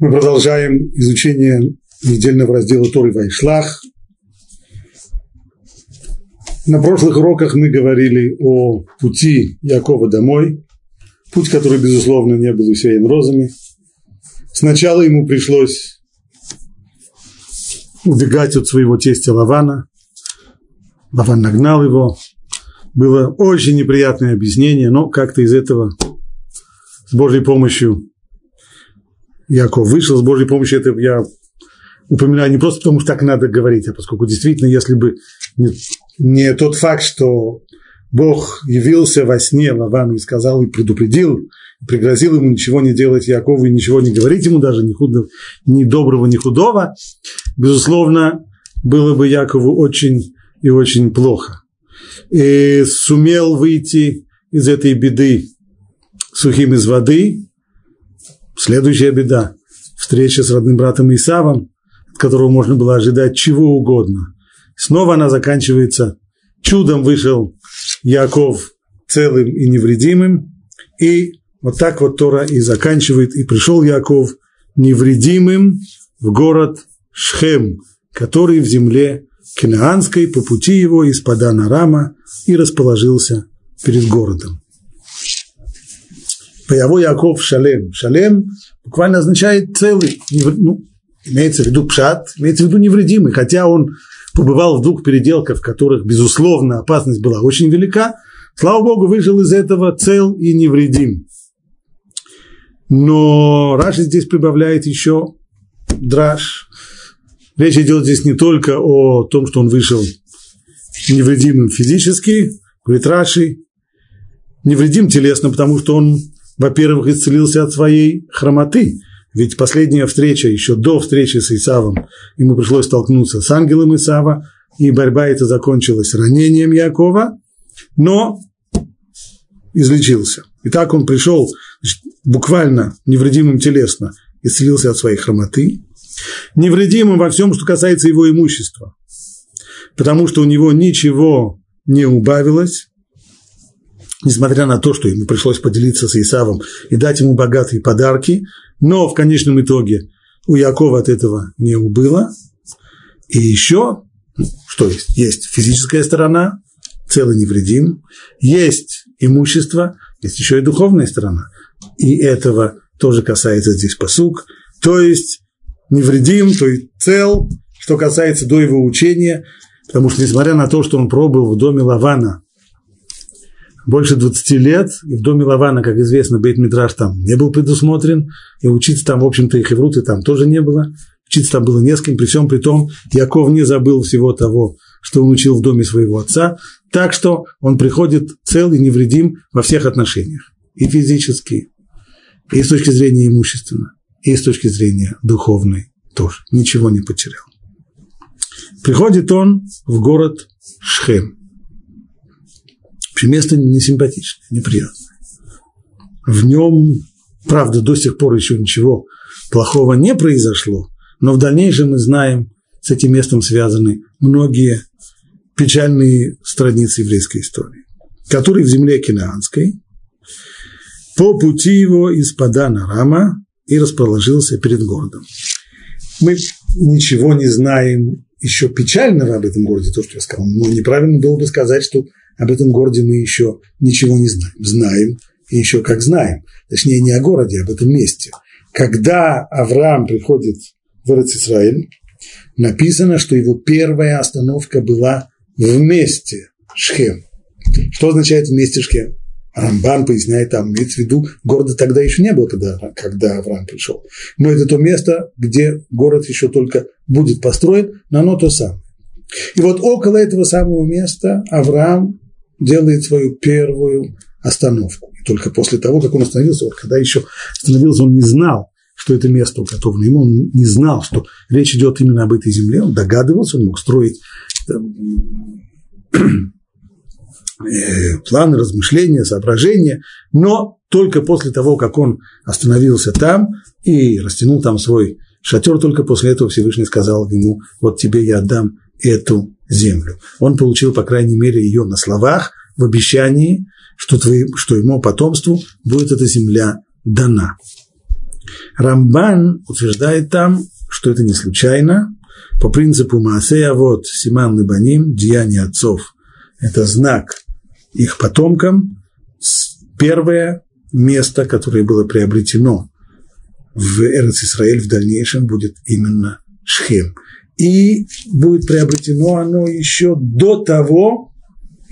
Мы продолжаем изучение недельного раздела Торы Вайшлах. На прошлых уроках мы говорили о пути Якова домой, путь, который, безусловно, не был усеян розами. Сначала ему пришлось убегать от своего тестя Лавана. Лаван нагнал его. Было очень неприятное объяснение, но как-то из этого с Божьей помощью Яков вышел с Божьей помощью, это я упоминаю не просто потому, что так надо говорить, а поскольку действительно, если бы не, тот факт, что Бог явился во сне Лавану и сказал, и предупредил, пригрозил ему ничего не делать Якову и ничего не говорить ему даже ни, худо, ни доброго, ни худого, безусловно, было бы Якову очень и очень плохо. И сумел выйти из этой беды сухим из воды, Следующая беда – встреча с родным братом Исавом, от которого можно было ожидать чего угодно. Снова она заканчивается. Чудом вышел Яков целым и невредимым. И вот так вот Тора и заканчивает. И пришел Яков невредимым в город Шхем, который в земле Кинаанской по пути его из Падана Рама и расположился перед городом. Появо Яков Шалем. Шалем буквально означает целый, ну, имеется в виду пшат, имеется в виду невредимый, хотя он побывал в двух переделках, в которых, безусловно, опасность была очень велика, слава Богу, выжил из этого цел и невредим. Но Раши здесь прибавляет еще драж. Речь идет здесь не только о том, что он вышел невредимым физически, говорит Раши, невредим телесно, потому что он во-первых, исцелился от своей хромоты, ведь последняя встреча, еще до встречи с Исавом, ему пришлось столкнуться с ангелом Исава, и борьба эта закончилась ранением Якова, но излечился. И так он пришел значит, буквально невредимым телесно, исцелился от своей хромоты, невредимым во всем, что касается его имущества, потому что у него ничего не убавилось, несмотря на то, что ему пришлось поделиться с Исавом и дать ему богатые подарки, но в конечном итоге у Якова от этого не убыло. И еще, что есть? Есть физическая сторона, целый невредим, есть имущество, есть еще и духовная сторона. И этого тоже касается здесь посук. То есть невредим, то есть цел, что касается до его учения, потому что несмотря на то, что он пробыл в доме Лавана больше 20 лет, и в доме Лавана, как известно, бейт мидраш там не был предусмотрен, и учиться там, в общем-то, и хевруты там тоже не было. Учиться там было не с кем, при всем при том, Яков не забыл всего того, что он учил в доме своего отца, так что он приходит цел и невредим во всех отношениях, и физически, и с точки зрения имущественного, и с точки зрения духовной тоже, ничего не потерял. Приходит он в город Шхем общем, место несимпатичное, неприятное. В нем, правда, до сих пор еще ничего плохого не произошло, но в дальнейшем мы знаем, с этим местом связаны многие печальные страницы еврейской истории, который в земле Кинаанской по пути его из Падана Рама и расположился перед городом. Мы ничего не знаем еще печального об этом городе, то, что я сказал, но неправильно было бы сказать, что об этом городе мы еще ничего не знаем. Знаем, и еще как знаем. Точнее, не о городе, а об этом месте. Когда Авраам приходит в Израиль, написано, что его первая остановка была в месте Шхем. Что означает вместе Шхем? Рамбан поясняет, там имеется в виду, города тогда еще не было, когда, когда Авраам пришел. Но это то место, где город еще только будет построен, но оно то самое. И вот около этого самого места Авраам делает свою первую остановку. И только после того, как он остановился, вот когда еще остановился, он не знал, что это место уготовано ему, он не знал, что речь идет именно об этой земле, он догадывался, он мог строить э, планы, размышления, соображения, но только после того, как он остановился там и растянул там свой шатер, только после этого Всевышний сказал ему, вот тебе я отдам эту землю. Он получил, по крайней мере, ее на словах, в обещании, что, твои, что ему потомству будет эта земля дана. Рамбан утверждает там, что это не случайно, по принципу Маасея, вот, Симан Либаним, деяния отцов, это знак их потомкам, первое место, которое было приобретено в Эрц Исраэль в дальнейшем, будет именно Шхем. И будет приобретено оно еще до того,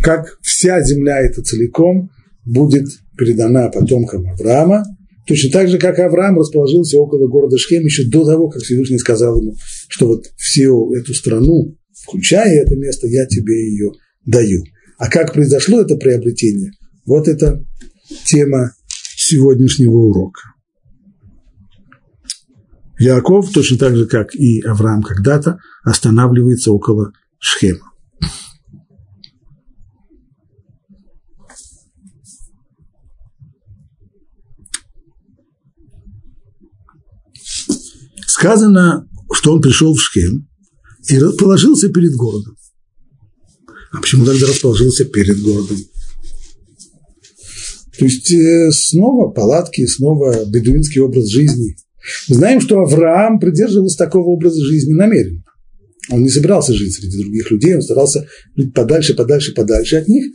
как вся земля эта целиком будет передана потомкам Авраама, точно так же, как Авраам расположился около города Шхем еще до того, как Всевышний сказал ему, что вот всю эту страну, включая это место, я тебе ее даю. А как произошло это приобретение? Вот это тема сегодняшнего урока. Яков, точно так же, как и Авраам когда-то, останавливается около Шхема. Сказано, что он пришел в Шхем и положился перед городом. А почему тогда расположился перед городом? То есть э, снова палатки, снова бедуинский образ жизни. Мы знаем, что Авраам придерживался такого образа жизни намеренно. Он не собирался жить среди других людей, он старался жить подальше, подальше, подальше от них.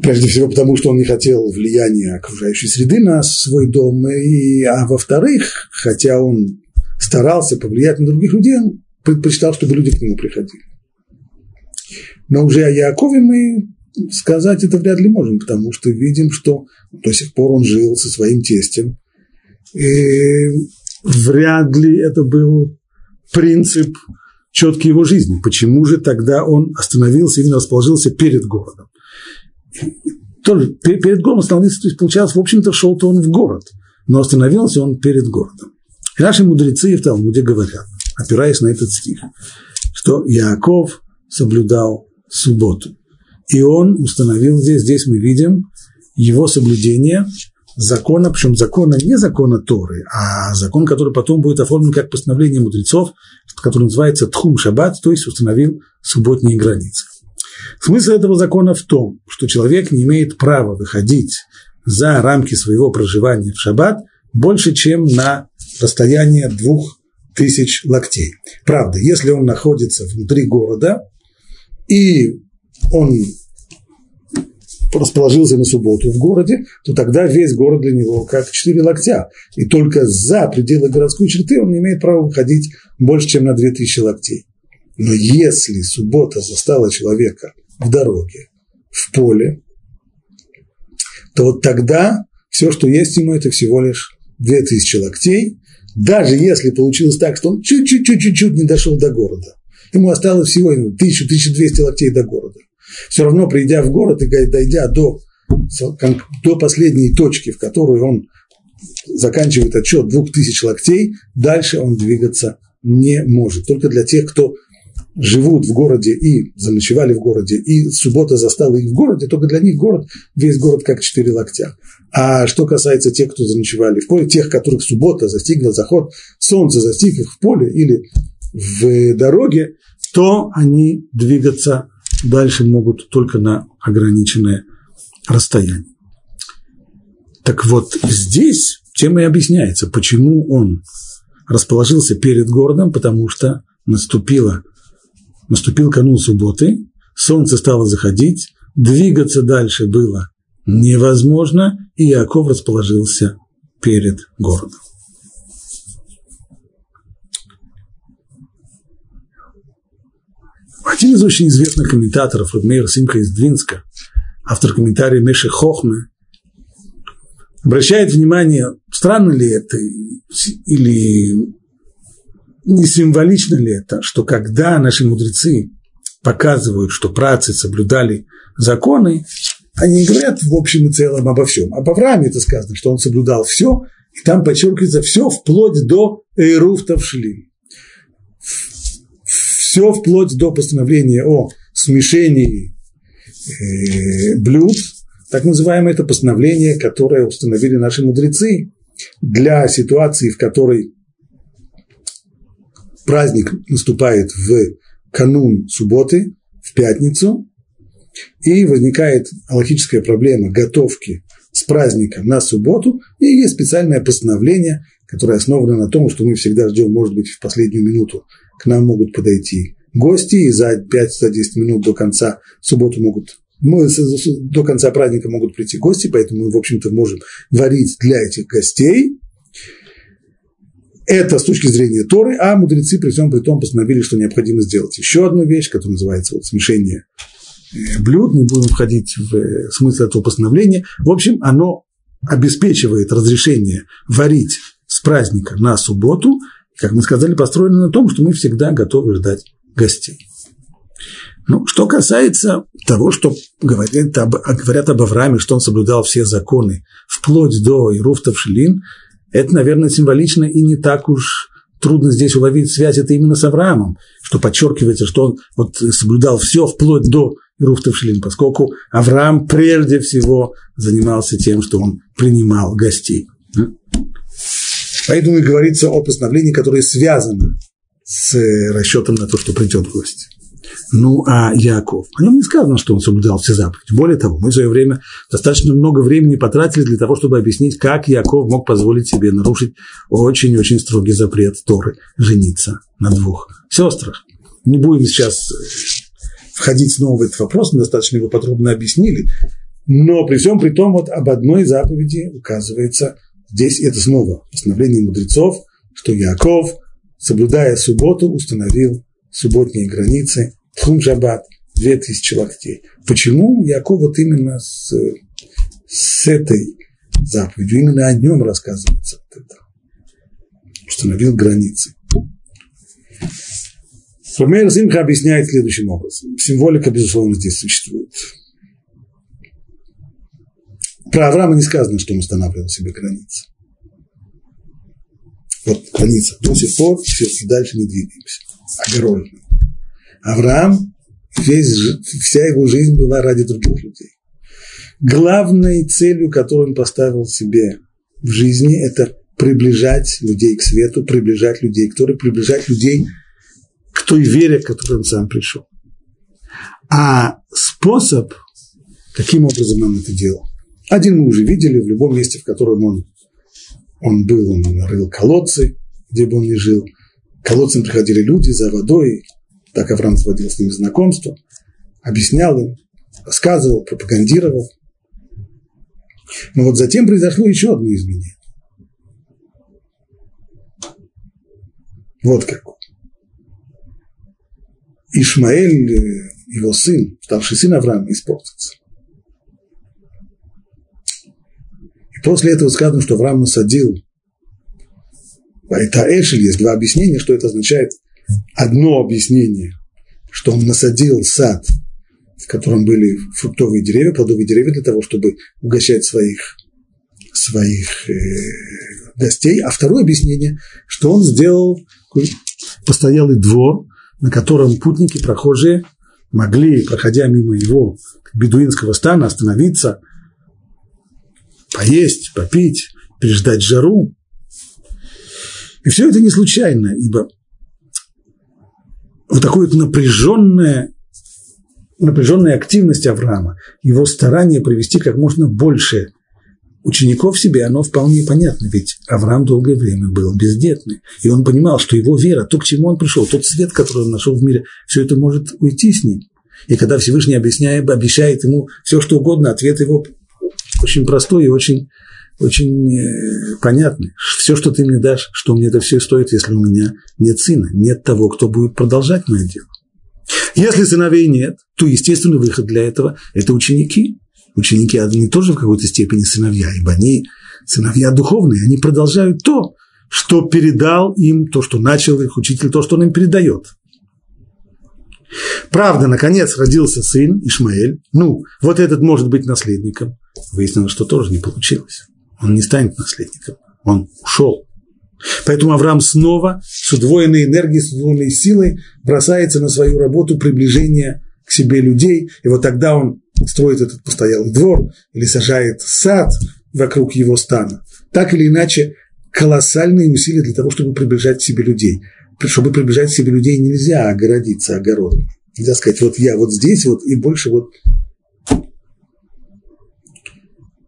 Прежде всего потому, что он не хотел влияния окружающей среды на свой дом. И, а во-вторых, хотя он старался повлиять на других людей, он предпочитал, чтобы люди к нему приходили. Но уже о Якове мы сказать это вряд ли можем, потому что видим, что до сих пор он жил со своим тестем. И вряд ли это был принцип четкий его жизни. Почему же тогда он остановился, именно расположился перед городом? Тоже перед городом остановился, то есть получалось, в общем-то, шел-то он в город, но остановился он перед городом. И наши мудрецы в Талмуде говорят, опираясь на этот стих, что Яков соблюдал субботу. И он установил здесь, здесь мы видим его соблюдение закона, причем закона не закона Торы, а закон, который потом будет оформлен как постановление мудрецов, который называется Тхум Шаббат, то есть установил субботние границы. Смысл этого закона в том, что человек не имеет права выходить за рамки своего проживания в шаббат больше, чем на расстояние двух тысяч локтей. Правда, если он находится внутри города, и он расположился на субботу в городе, то тогда весь город для него как четыре локтя. И только за пределы городской черты он не имеет права выходить больше, чем на две тысячи локтей. Но если суббота застала человека в дороге, в поле, то вот тогда все, что есть ему, это всего лишь две тысячи локтей, даже если получилось так, что он чуть-чуть-чуть-чуть не дошел до города. Ему осталось всего 1000-1200 локтей до города. Все равно, придя в город и дойдя до, до последней точки, в которой он заканчивает отчет 2000 локтей, дальше он двигаться не может. Только для тех, кто живут в городе и заночевали в городе, и суббота застала их в городе, только для них город, весь город как четыре локтя. А что касается тех, кто заночевали в поле, тех, которых суббота застигла заход, солнце застиг их в поле или в дороге, то они двигаться дальше могут только на ограниченное расстояние. Так вот, здесь тем и объясняется, почему он расположился перед городом, потому что наступило, наступил канун субботы, солнце стало заходить, двигаться дальше было невозможно, и Яков расположился перед городом. Один из очень известных комментаторов, Рудмейр Симха из Двинска, автор комментария Меши Хохмы, обращает внимание, странно ли это или не символично ли это, что когда наши мудрецы показывают, что працы соблюдали законы, они говорят в общем и целом обо всем. Об Аврааме это сказано, что он соблюдал все, и там подчеркивается все вплоть до Эйруф Тавшлим все вплоть до постановления о смешении э, блюд, так называемое это постановление, которое установили наши мудрецы для ситуации, в которой праздник наступает в канун субботы, в пятницу, и возникает аллахическая проблема готовки с праздника на субботу, и есть специальное постановление, которое основано на том, что мы всегда ждем, может быть, в последнюю минуту к нам могут подойти гости, и за 5-10 минут до конца субботу могут мы до конца праздника могут прийти гости, поэтому мы, в общем-то, можем варить для этих гостей. Это с точки зрения Торы, а мудрецы при всем при том постановили, что необходимо сделать еще одну вещь, которая называется вот смешение э, блюд, не будем входить в э, смысл этого постановления. В общем, оно обеспечивает разрешение варить с праздника на субботу, как мы сказали, построено на том, что мы всегда готовы ждать гостей. Ну, что касается того, что говорят об, говорят об Аврааме, что он соблюдал все законы, вплоть до Ируф Тавшилин, это, наверное, символично и не так уж трудно здесь уловить связь это именно с Авраамом, что подчеркивается, что он вот соблюдал все вплоть до Ируф Тавшилин, поскольку Авраам прежде всего занимался тем, что он принимал гостей. Поэтому и говорится о постановлении, которое связано с расчетом на то, что придет гость. Ну, а Яков? О нем не сказано, что он соблюдал все заповеди. Более того, мы в свое время достаточно много времени потратили для того, чтобы объяснить, как Яков мог позволить себе нарушить очень-очень строгий запрет Торы – жениться на двух сестрах. Не будем сейчас э, входить снова в этот вопрос, мы достаточно его подробно объяснили. Но при всем при том, вот об одной заповеди указывается здесь, это снова постановление мудрецов, что Яков, соблюдая субботу, установил субботние границы Тхум Шаббат, 2000 локтей. Почему Яков вот именно с, с этой заповедью, именно о нем рассказывается вот это. Установил границы. Рамейр Зимха объясняет следующим образом. Символика, безусловно, здесь существует. Про Авраама не сказано, что он устанавливал себе границы. Вот граница до сих пор, все, и дальше не двигаемся. Огорожено. Авраам, весь, вся его жизнь была ради других людей. Главной целью, которую он поставил себе в жизни, это приближать людей к свету, приближать людей к Торе, приближать людей к той вере, к которой он сам пришел. А способ, каким образом он это делал, один мы уже видели, в любом месте, в котором он, он был, он рыл колодцы, где бы он ни жил. К колодцам приходили люди за водой, так Авраам сводил с ними знакомство, объяснял им, рассказывал, пропагандировал. Но вот затем произошло еще одно изменение. Вот как. Ишмаэль, э, его сын, старший сын Авраама, испортился. После этого сказано, что Авраам насадил это Эшель, есть два объяснения, что это означает – одно объяснение, что он насадил сад, в котором были фруктовые деревья, плодовые деревья для того, чтобы угощать своих, своих э, гостей. А второе объяснение, что он сделал постоялый двор, на котором путники, прохожие могли, проходя мимо его бедуинского стана, остановиться, поесть, попить, переждать жару. И все это не случайно, ибо вот такую напряженная, напряженная активность Авраама, его старание привести как можно больше учеников себе, оно вполне понятно, ведь Авраам долгое время был бездетный, и он понимал, что его вера, то, к чему он пришел, тот свет, который он нашел в мире, все это может уйти с ним. И когда Всевышний объясняет, обещает ему все, что угодно, ответ его очень простой и очень очень э, понятны. Все, что ты мне дашь, что мне это все стоит, если у меня нет сына, нет того, кто будет продолжать мое дело. Если сыновей нет, то естественный выход для этого – это ученики. Ученики, они тоже в какой-то степени сыновья, ибо они сыновья духовные, они продолжают то, что передал им, то, что начал их учитель, то, что он им передает. Правда, наконец родился сын Ишмаэль. Ну, вот этот может быть наследником. Выяснилось, что тоже не получилось он не станет наследником, он ушел. Поэтому Авраам снова с удвоенной энергией, с удвоенной силой бросается на свою работу приближения к себе людей, и вот тогда он строит этот постоялый двор или сажает сад вокруг его стана. Так или иначе, колоссальные усилия для того, чтобы приближать к себе людей. Чтобы приближать к себе людей нельзя огородиться огородом. Нельзя сказать, вот я вот здесь вот и больше вот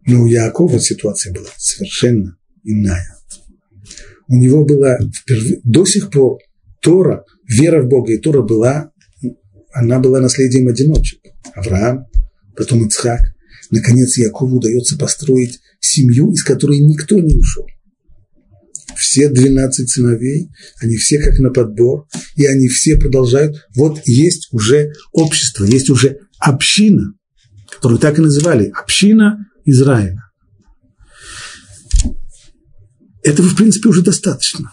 Но у Якова ситуация была совершенно иная. У него была до сих пор Тора, вера в Бога и Тора была, она была наследием одиночек. Авраам, потом Ицхак. Наконец Якову удается построить семью, из которой никто не ушел. Все 12 сыновей, они все как на подбор, и они все продолжают. Вот есть уже общество, есть уже община, которую так и называли, община Израиля. Этого, в принципе, уже достаточно.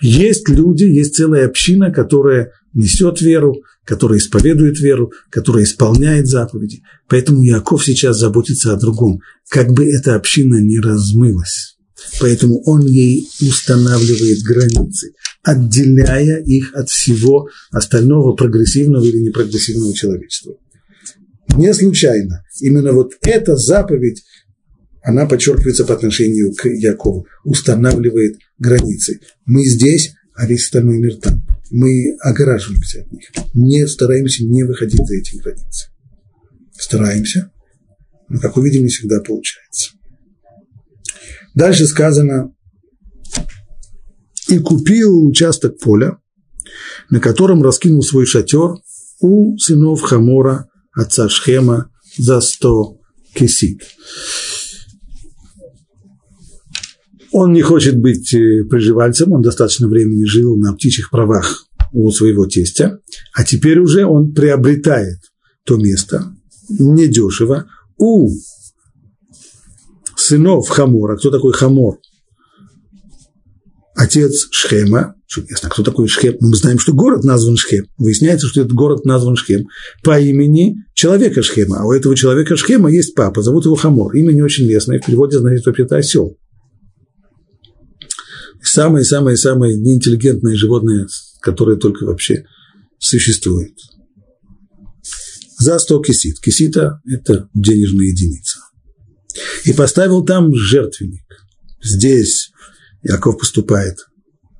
Есть люди, есть целая община, которая несет веру, которая исповедует веру, которая исполняет заповеди. Поэтому Яков сейчас заботится о другом, как бы эта община не размылась. Поэтому он ей устанавливает границы, отделяя их от всего остального прогрессивного или непрогрессивного человечества. Не случайно. Именно вот эта заповедь она подчеркивается по отношению к Якову, устанавливает границы. Мы здесь, а весь остальной мир там. Мы огораживаемся от них, не стараемся не выходить за эти границы. Стараемся, но, как увидим, не всегда получается. Дальше сказано, и купил участок поля, на котором раскинул свой шатер у сынов Хамора, отца Шхема, за сто кисит. Он не хочет быть э, приживальцем, он достаточно времени жил на птичьих правах у своего тестя, а теперь уже он приобретает то место недешево у сынов Хамора. Кто такой Хамор? Отец Шхема. Ясно, кто такой Шхем? Мы знаем, что город назван Шхем. Выясняется, что этот город назван Шхем по имени человека Шхема. А у этого человека Шхема есть папа, зовут его Хамор. Имя не очень лестное, в переводе значит вообще-то осел самое-самое-самое неинтеллигентное животное, которое только вообще существует. За 100 кисит. Кисита – это денежная единица. И поставил там жертвенник. Здесь Яков поступает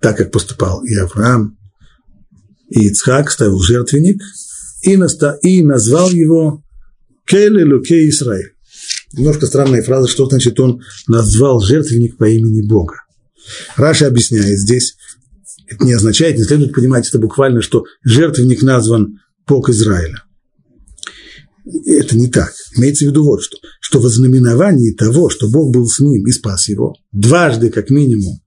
так, как поступал и Авраам, и Ицхак ставил жертвенник и, наста, и назвал его Келе Луке Израиль. Немножко странная фраза, что значит он назвал жертвенник по имени Бога. Раша объясняет здесь, это не означает, не следует понимать это буквально, что жертвенник назван Бог Израиля. Это не так. Имеется в виду вот что, что во знаменовании того, что Бог был с ним и спас его, дважды как минимум,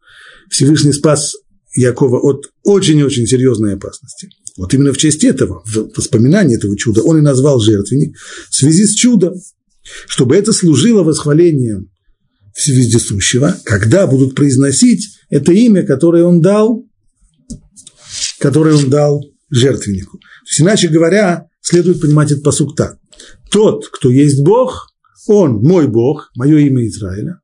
Всевышний спас Якова от очень-очень серьезной опасности. Вот именно в честь этого, в воспоминании этого чуда, он и назвал жертвенник в связи с чудом, чтобы это служило восхвалением Вездесущего, когда будут произносить это имя, которое он дал, которое он дал жертвеннику. Иначе говоря, следует понимать этот посук так. Тот, кто есть Бог, он мой Бог, мое имя Израиля,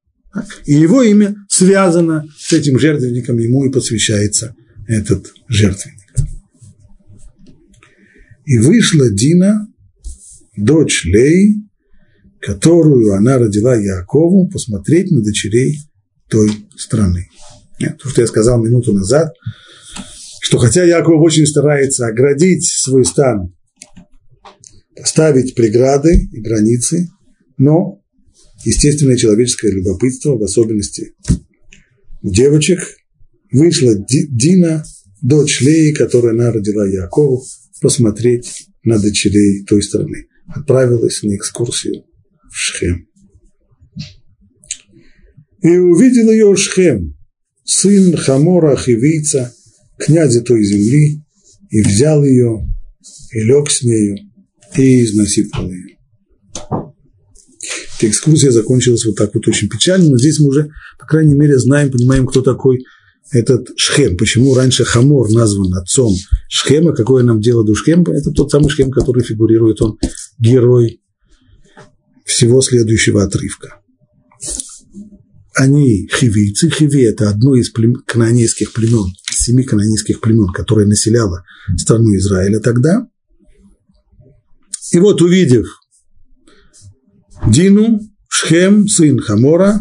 и его имя связано с этим жертвенником, ему и посвящается этот жертвенник. И вышла Дина, дочь Лей, которую она родила Якову, посмотреть на дочерей той страны. То, что я сказал минуту назад, что хотя Яков очень старается оградить свой стан, поставить преграды и границы, но естественное человеческое любопытство, в особенности у девочек, вышла Дина, дочь Леи, которую она родила Якову, посмотреть на дочерей той страны. Отправилась на экскурсию в Шхем. И увидел ее Шхем, сын Хамора Хивийца, князя той земли, и взял ее, и лег с нею, и изнасиловал ее. Эта экскурсия закончилась вот так вот очень печально, но здесь мы уже, по крайней мере, знаем, понимаем, кто такой этот Шхем. Почему раньше Хамор назван отцом Шхема, какое нам дело до Шхема, это тот самый Шхем, который фигурирует, он герой всего следующего отрывка. Они хивийцы. Хиви – это одно из племен, канонейских племен, семи канонейских племен, которое населяло страну Израиля тогда. И вот увидев Дину, Шхем, сын Хамора,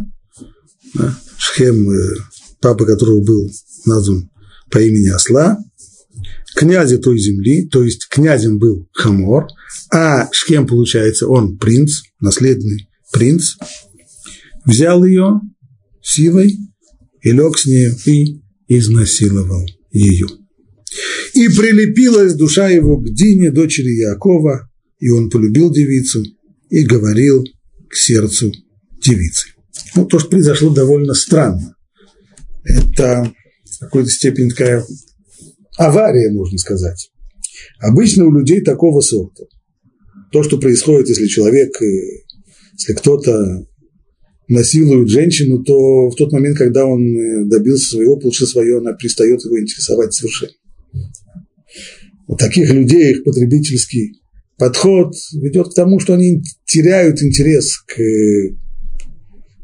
Шхем, э, папа которого был назван по имени осла, князя той земли, то есть князем был Хамор, а Шхем, получается, он принц, наследный принц, взял ее силой и лег с нею и изнасиловал ее. И прилепилась душа его к Дине, дочери Якова, и он полюбил девицу и говорил сердцу девицы. Ну, то, что произошло, довольно странно. Это в какой-то степени такая авария, можно сказать. Обычно у людей такого сорта. То, что происходит, если человек, э, если кто-то насилует женщину, то в тот момент, когда он э, добился своего, получил свое, она перестает его интересовать совершенно. У таких людей их потребительский подход ведет к тому, что они теряют интерес к,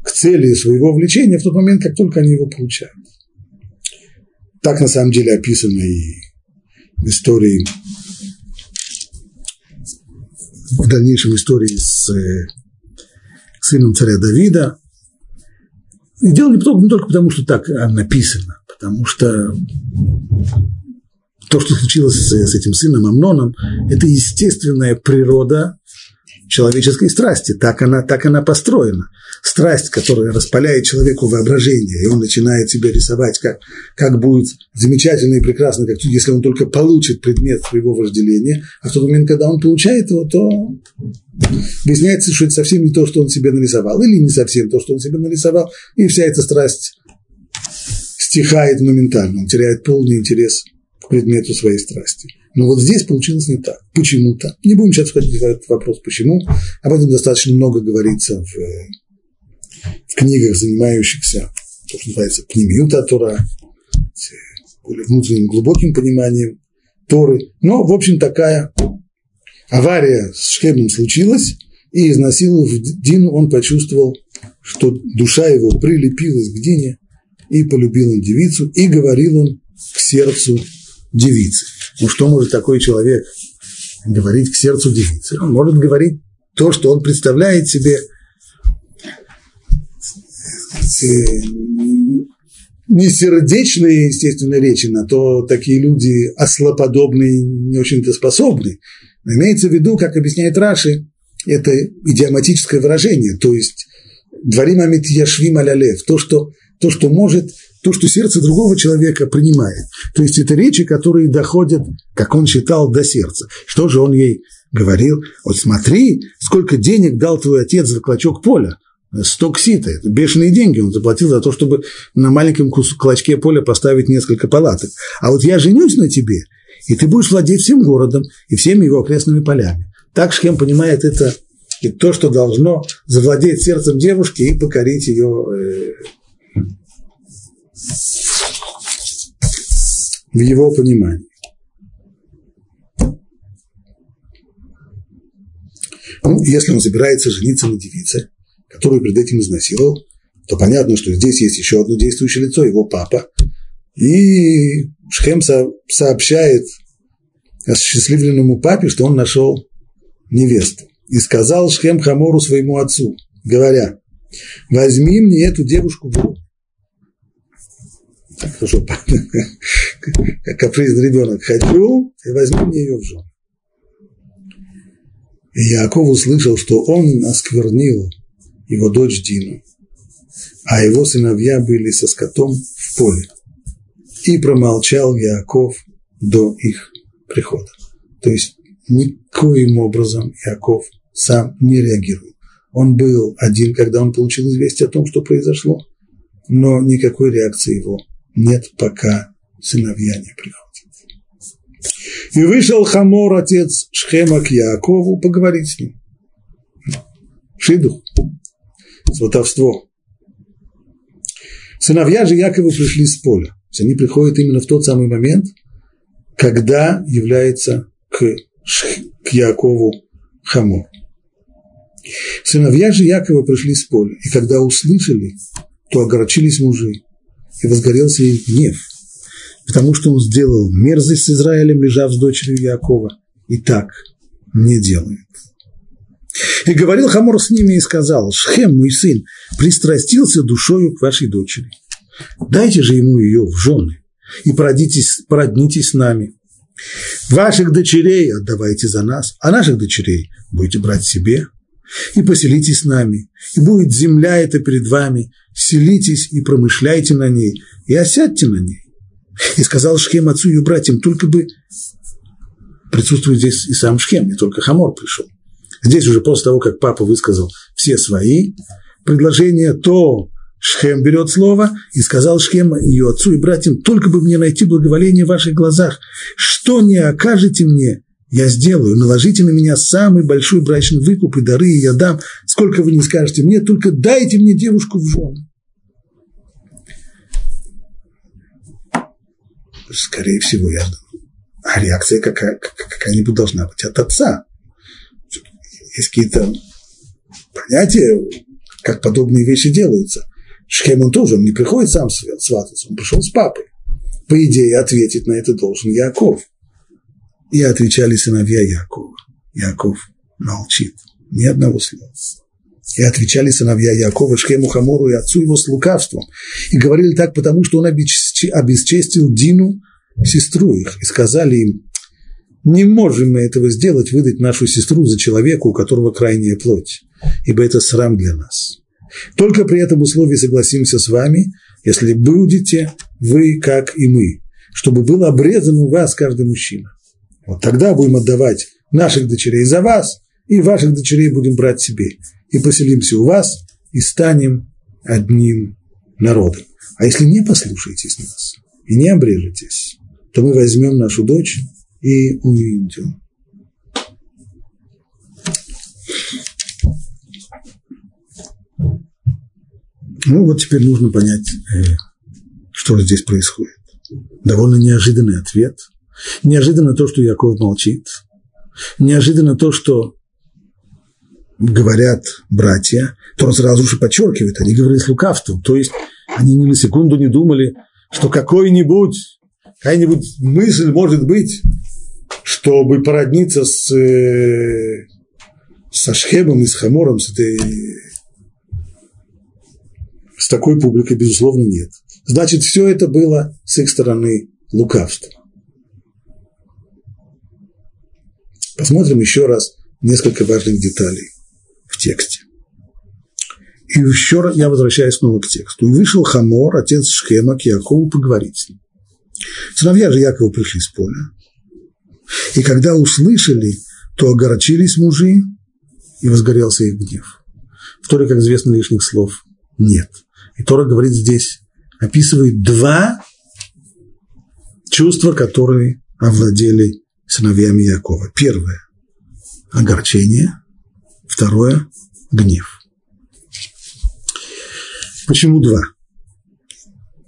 к цели своего влечения в тот момент, как только они его получают. Так на самом деле описано и в истории, в дальнейшем истории с э, сыном царя Давида. И только, не только потому, что так написано, потому что то, что случилось с, с этим сыном Амноном, это естественная природа человеческой страсти. Так она, так она построена. Страсть, которая распаляет человеку воображение, и он начинает себе рисовать, как, как будет замечательно и прекрасно, как, если он только получит предмет своего вожделения, а в тот момент, когда он получает его, то выясняется, что это совсем не то, что он себе нарисовал, или не совсем то, что он себе нарисовал, и вся эта страсть стихает моментально, он теряет полный интерес предмету своей страсти. Но вот здесь получилось не так. Почему-то. Не будем сейчас входить в этот вопрос, почему. Об этом достаточно много говорится в, в книгах, занимающихся, то, что называется, пнемиюта Тора, более внутренним глубоким пониманием Торы. Но, в общем, такая авария с Шхемом случилась, и изнасиловав Дину, он почувствовал, что душа его прилепилась к Дине, и полюбил он девицу, и говорил он к сердцу девицы. Ну что может такой человек говорить к сердцу девицы? Он может говорить то, что он представляет себе не сердечные, естественно, речи, на то такие люди ослоподобные не очень-то способны. Но имеется в виду, как объясняет Раши, это идиоматическое выражение, то есть дворим амит яшвим алялев, то, что, то, что может то, что сердце другого человека принимает. То есть это речи, которые доходят, как он считал, до сердца. Что же он ей говорил? Вот смотри, сколько денег дал твой отец за клочок поля. Сто ксита, это бешеные деньги он заплатил за то, чтобы на маленьком клочке поля поставить несколько палаток. А вот я женюсь на тебе, и ты будешь владеть всем городом и всеми его окрестными полями. Так Шхем понимает это и то, что должно завладеть сердцем девушки и покорить ее э, в его понимании. Ну, если он собирается жениться на девице, которую перед этим изнасиловал, то понятно, что здесь есть еще одно действующее лицо, его папа. И Шхем сообщает осчастливленному папе, что он нашел невесту. И сказал Шхем Хамору своему отцу, говоря, возьми мне эту девушку в руку хорошо, как капризный ребенок, хочу, и возьми мне ее в жены. И Яков услышал, что он осквернил его дочь Дину, а его сыновья были со скотом в поле. И промолчал Яков до их прихода. То есть никоим образом Яков сам не реагирует. Он был один, когда он получил известие о том, что произошло, но никакой реакции его нет, пока сыновья не приходят. И вышел Хамор, отец Шхема, к Якову поговорить с ним. Шидух, сватовство. Сыновья же Якова пришли с поля. То есть они приходят именно в тот самый момент, когда является к, к Якову Хамор. Сыновья же Якова пришли с поля, и когда услышали, то огорчились мужи, и возгорелся их гнев, потому что он сделал мерзость с Израилем, лежав с дочерью Якова, и так не делает. И говорил Хамор с ними и сказал, Шхем, мой сын, пристрастился душою к вашей дочери. Дайте же ему ее в жены и породитесь, породнитесь с нами. Ваших дочерей отдавайте за нас, а наших дочерей будете брать себе. И поселитесь с нами, и будет земля эта перед вами, селитесь и промышляйте на ней, и осядьте на ней. И сказал Шхем отцу и братьям, только бы присутствует здесь и сам Шхем, не только Хамор пришел. Здесь уже после того, как папа высказал все свои предложения, то Шхем берет слово и сказал Шхем ее отцу и братьям, только бы мне найти благоволение в ваших глазах. Что не окажете мне, я сделаю. Наложите на меня самый большой брачный выкуп и дары, я дам. Сколько вы не скажете мне, только дайте мне девушку в жены. Скорее всего, я. А реакция какая, какая-нибудь должна быть от отца. Есть какие-то понятия, как подобные вещи делаются. Шхем он тоже, он не приходит сам свататься, он пришел с папой. По идее, ответить на это должен Яков. И отвечали сыновья Якова. Яков молчит, ни одного слова. И отвечали сыновья Якова Шхему Хамору и отцу его с лукавством. И говорили так, потому что он обесчестил Дину, сестру их, и сказали им, не можем мы этого сделать, выдать нашу сестру за человека, у которого крайняя плоть, ибо это срам для нас. Только при этом условии согласимся с вами, если будете вы, как и мы, чтобы был обрезан у вас каждый мужчина. Вот тогда будем отдавать наших дочерей за вас, и ваших дочерей будем брать себе. И поселимся у вас, и станем одним народом. А если не послушаетесь нас и не обрежетесь, то мы возьмем нашу дочь и уйдем. Ну вот теперь нужно понять, э, что здесь происходит. Довольно неожиданный ответ. Неожиданно то, что Яков молчит. Неожиданно то, что говорят братья, то он сразу же подчеркивает, они говорили с лукавством. То есть они ни на секунду не думали, что какой-нибудь, какая-нибудь мысль может быть, чтобы породниться с, э, со Шхемом и с Хамором, с этой с такой публикой, безусловно, нет. Значит, все это было с их стороны лукавство. Посмотрим еще раз несколько важных деталей в тексте. И еще раз я возвращаюсь снова к тексту. Вышел Хамор, отец Шхема, к Якову поговорить с ним. Сыновья же Якова пришли с поля. И когда услышали, то огорчились мужи, и возгорелся их гнев. В Торе, как известно, лишних слов нет. И Тора говорит здесь, описывает два чувства, которые овладели сыновьями Якова. Первое – огорчение, второе – гнев. Почему два?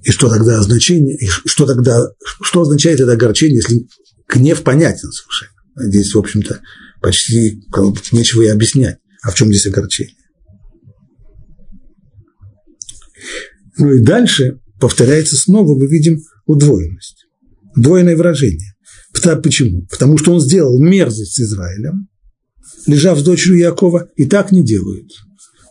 И что тогда значение, и что тогда, что означает это огорчение, если гнев понятен совершенно? Здесь, в общем-то, почти нечего и объяснять. А в чем здесь огорчение? Ну и дальше повторяется снова, мы видим удвоенность, двойное выражение. Почему? Потому что он сделал мерзость с Израилем, лежав с дочерью Якова, и так не делают.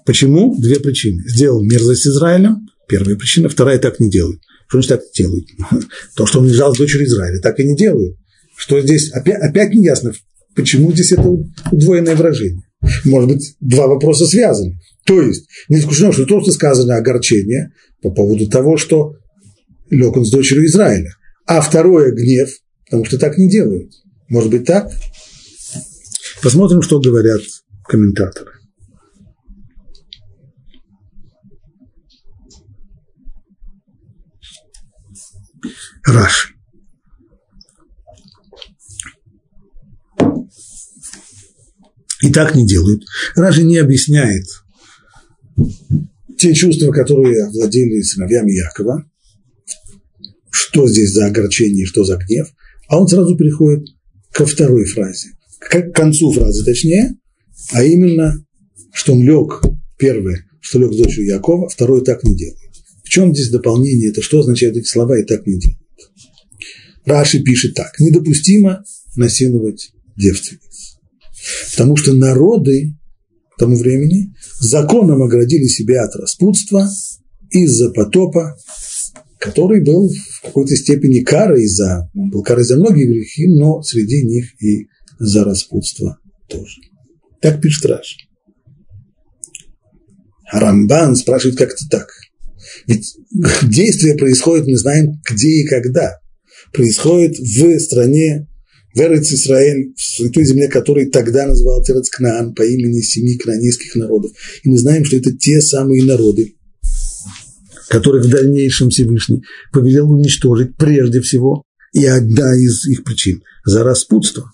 Почему? Две причины. Сделал мерзость с Израилем, первая причина, вторая так не делают. Что значит так делают? То, что он лежал с дочерью Израиля, так и не делают. Что здесь, опять, опять не ясно, почему здесь это удвоенное выражение. Может быть, два вопроса связаны. То есть, не исключено, что то, что сказано огорчение по поводу того, что лег он с дочерью Израиля. А второе – гнев, потому что так не делают. Может быть так? Посмотрим, что говорят комментаторы. Раши. И так не делают. Раши не объясняет те чувства, которые овладели сыновьями Якова, что здесь за огорчение, что за гнев, а он сразу переходит ко второй фразе, к концу фразы точнее, а именно, что он лег, первое, что лег с дочерью Якова, второе так не делает. В чем здесь дополнение, это что означают эти слова и так не делают? Раши пишет так, недопустимо насиловать девственниц, потому что народы к тому времени законом оградили себя от распутства из-за потопа, который был в какой-то степени карой за, он был карой за многие грехи, но среди них и за распутство тоже. Так пишет Раш. Рамбан спрашивает как-то так. Ведь действие происходит, мы знаем, где и когда. Происходит в стране, в Исраэль, в той земле, которой тогда называл Терец Кнаан по имени семи кнаанейских народов. И мы знаем, что это те самые народы, которых в дальнейшем Всевышний повелел уничтожить прежде всего, и одна из их причин – за распутство.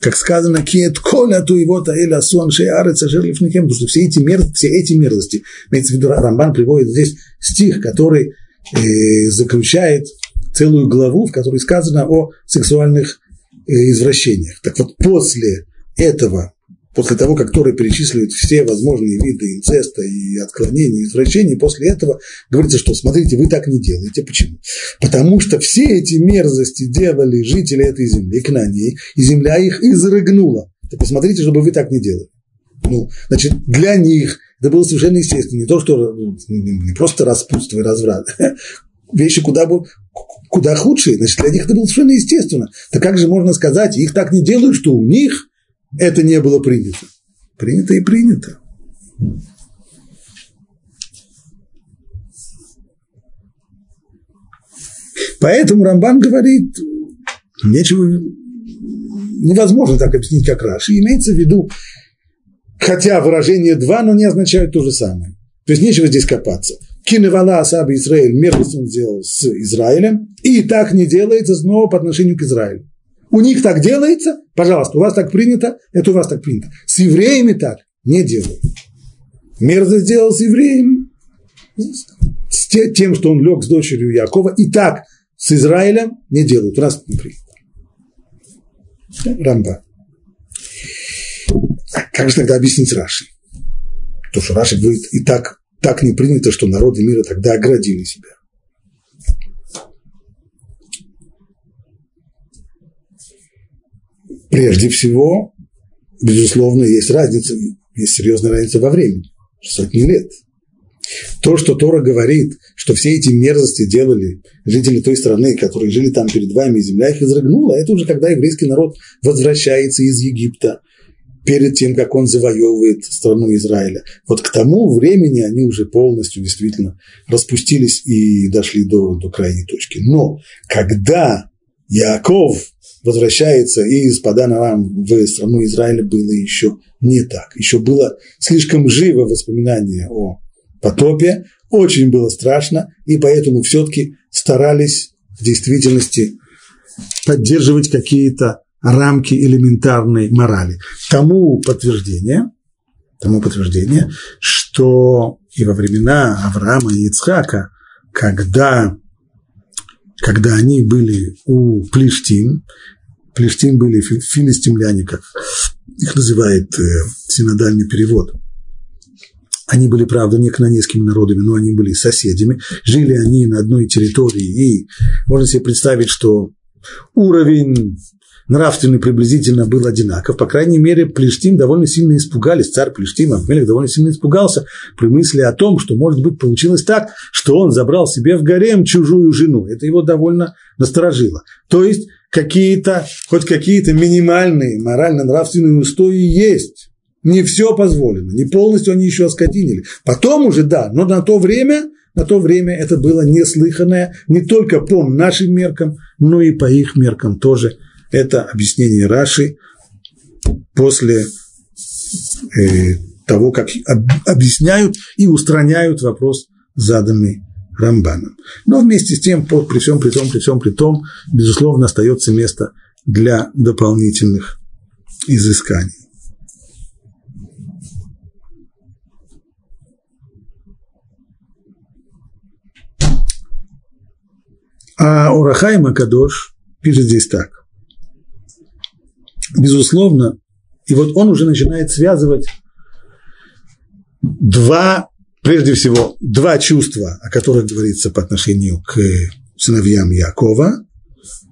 Как сказано, киет коля ту его таэля сон шеарец ажерлифникем, потому что все эти, мер, все эти мерзости, имеется в виду, Рамбан приводит здесь стих, который э, заключает целую главу, в которой сказано о сексуальных э, извращениях. Так вот, после этого после того, как Тора перечисливает все возможные виды инцеста и отклонений, извращений, после этого говорится, что смотрите, вы так не делаете. Почему? Потому что все эти мерзости делали жители этой земли, к ней, и земля их изрыгнула. Так посмотрите, чтобы вы так не делали. Ну, значит, для них это было совершенно естественно. Не то, что ну, не просто распутство и разврат, вещи куда, куда худшие, значит, для них это было совершенно естественно. Так как же можно сказать, их так не делают, что у них это не было принято. Принято и принято. Поэтому Рамбан говорит, нечего, невозможно так объяснить, как Раши. Имеется в виду, хотя выражение «два», но не означает то же самое. То есть нечего здесь копаться. Киневала Асаба Израиль, мерзость он сделал с Израилем, и так не делается снова по отношению к Израилю. У них так делается, пожалуйста, у вас так принято, это у вас так принято. С евреями так не делают. Мерзость сделал с евреями, с тем, что он лег с дочерью Якова, и так с Израилем не делают. У нас не принято. Рамба. Как же тогда объяснить Раши? То, что Раши говорит, и так, так не принято, что народы мира тогда оградили себя. Прежде всего, безусловно, есть разница, есть серьезная разница во времени, сотни лет. То, что Тора говорит, что все эти мерзости делали жители той страны, которые жили там перед вами, и земля их изрыгнула, это уже когда еврейский народ возвращается из Египта, перед тем, как он завоевывает страну Израиля. Вот к тому времени они уже полностью действительно распустились и дошли до, до крайней точки. Но когда Яков возвращается из Падана Рам в страну Израиля было еще не так. Еще было слишком живо воспоминание о потопе, очень было страшно, и поэтому все-таки старались в действительности поддерживать какие-то рамки элементарной морали. Тому подтверждение, тому подтверждение, что и во времена Авраама и Ицхака, когда когда они были у Плештим, Плештим были филистимляне, как их называет э, синодальный перевод. Они были, правда, не канонейскими народами, но они были соседями. Жили они на одной территории, и можно себе представить, что уровень нравственный приблизительно был одинаков. По крайней мере, Плештим довольно сильно испугались, царь Плештим, Амелик довольно сильно испугался при мысли о том, что, может быть, получилось так, что он забрал себе в гарем чужую жену. Это его довольно насторожило. То есть, какие-то, хоть какие-то минимальные морально-нравственные устои есть. Не все позволено, не полностью они еще оскотинили. Потом уже, да, но на то время, на то время это было неслыханное не только по нашим меркам, но и по их меркам тоже – это объяснение Раши после э, того, как объясняют и устраняют вопрос, заданный Рамбаном. Но вместе с тем, при всем при том, при всем при том, безусловно, остается место для дополнительных изысканий. А Урахай Макадош пишет здесь так безусловно, и вот он уже начинает связывать два, прежде всего, два чувства, о которых говорится по отношению к сыновьям Якова,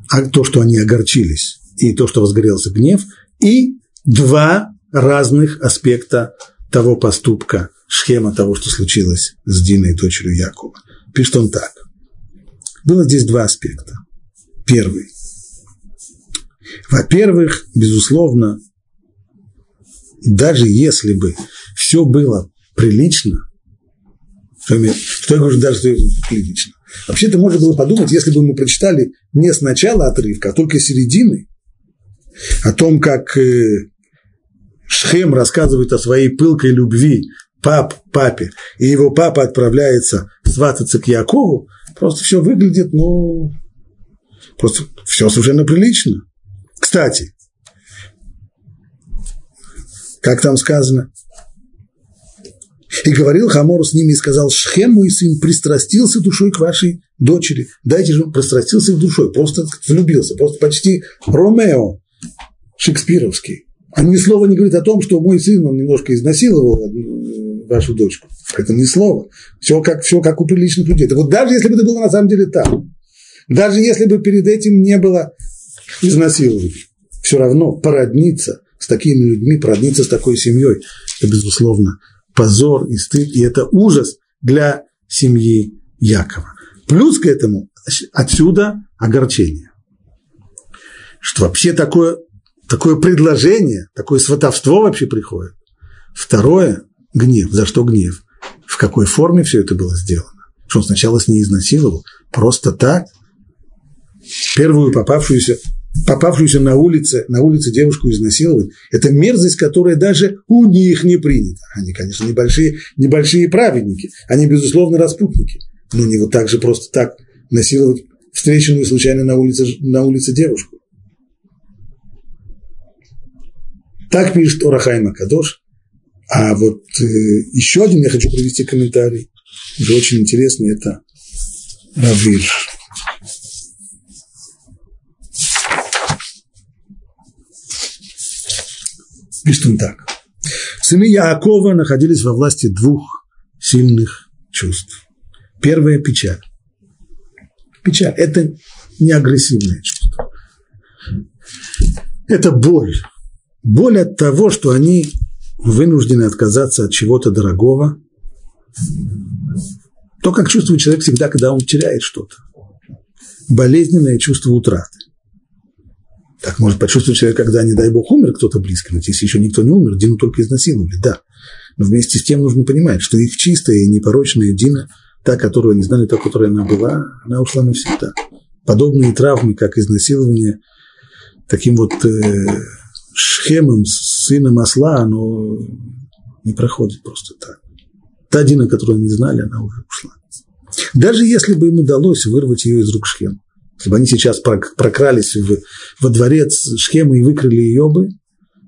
а то, что они огорчились, и то, что возгорелся гнев, и два разных аспекта того поступка, схема того, что случилось с Диной, дочерью Якова. Пишет он так. Было здесь два аспекта. Первый – во-первых, безусловно, даже если бы все было прилично, Что, что я говорю, даже что прилично. Вообще-то можно было подумать, если бы мы прочитали не с начала отрывка, а только середины, о том, как э, Шхем рассказывает о своей пылкой любви пап, папе, и его папа отправляется свататься к Якову, просто все выглядит, ну, просто все совершенно прилично. Кстати, как там сказано, и говорил Хамору с ними и сказал, Шхем, мой сын, пристрастился душой к вашей дочери. Дайте же, пристрастился душой, просто влюбился, просто почти Ромео шекспировский. А ни слова не говорит о том, что мой сын, он немножко изнасиловал вашу дочку. Это ни слова. Все как, все как у приличных людей. Так вот даже если бы это было на самом деле так, даже если бы перед этим не было изнасилования, все равно породниться с такими людьми, породниться с такой семьей, это, безусловно, позор и стыд, и это ужас для семьи Якова. Плюс к этому отсюда огорчение. Что вообще такое, такое предложение, такое сватовство вообще приходит. Второе – гнев. За что гнев? В какой форме все это было сделано? Что он сначала с ней изнасиловал? Просто так? Первую попавшуюся попавшуюся на улице, на улице девушку изнасиловать, это мерзость, которая даже у них не принята. Они, конечно, небольшие, небольшие праведники, они, безусловно, распутники, но не вот так же просто так насиловать встреченную случайно на улице, на улице девушку. Так пишет Орахайма Кадош. А вот э, еще один я хочу привести комментарий, уже очень интересный, это Равир. Он так. Сыны Яакова находились во власти двух сильных чувств. Первое – печаль. Печаль – это не агрессивное чувство. Это боль. Боль от того, что они вынуждены отказаться от чего-то дорогого. То, как чувствует человек всегда, когда он теряет что-то. Болезненное чувство утраты. Так может почувствовать человек, когда, не дай бог, умер кто-то близкий. Но если еще никто не умер, Дину только изнасиловали, да. Но вместе с тем нужно понимать, что их чистая и непорочная Дина, та, которую они знали, та, которая она была, она ушла навсегда. Подобные травмы, как изнасилование, таким вот э, шхемом, сыном осла, оно не проходит просто так. Та Дина, которую они знали, она уже ушла. Даже если бы им удалось вырвать ее из рук Шхема, если бы они сейчас прокрались в, во дворец Шхема и выкрыли ее бы,